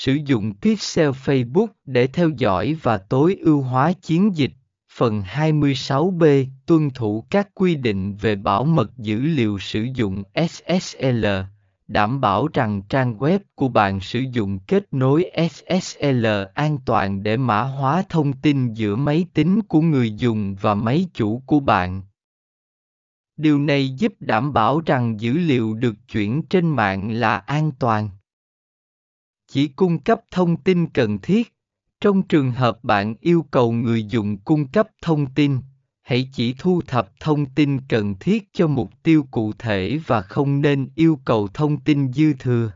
Sử dụng Pixel Facebook để theo dõi và tối ưu hóa chiến dịch. Phần 26B tuân thủ các quy định về bảo mật dữ liệu sử dụng SSL, đảm bảo rằng trang web của bạn sử dụng kết nối SSL an toàn để mã hóa thông tin giữa máy tính của người dùng và máy chủ của bạn. Điều này giúp đảm bảo rằng dữ liệu được chuyển trên mạng là an toàn. Chỉ cung cấp thông tin cần thiết. Trong trường hợp bạn yêu cầu người dùng cung cấp thông tin, hãy chỉ thu thập thông tin cần thiết cho mục tiêu cụ thể và không nên yêu cầu thông tin dư thừa.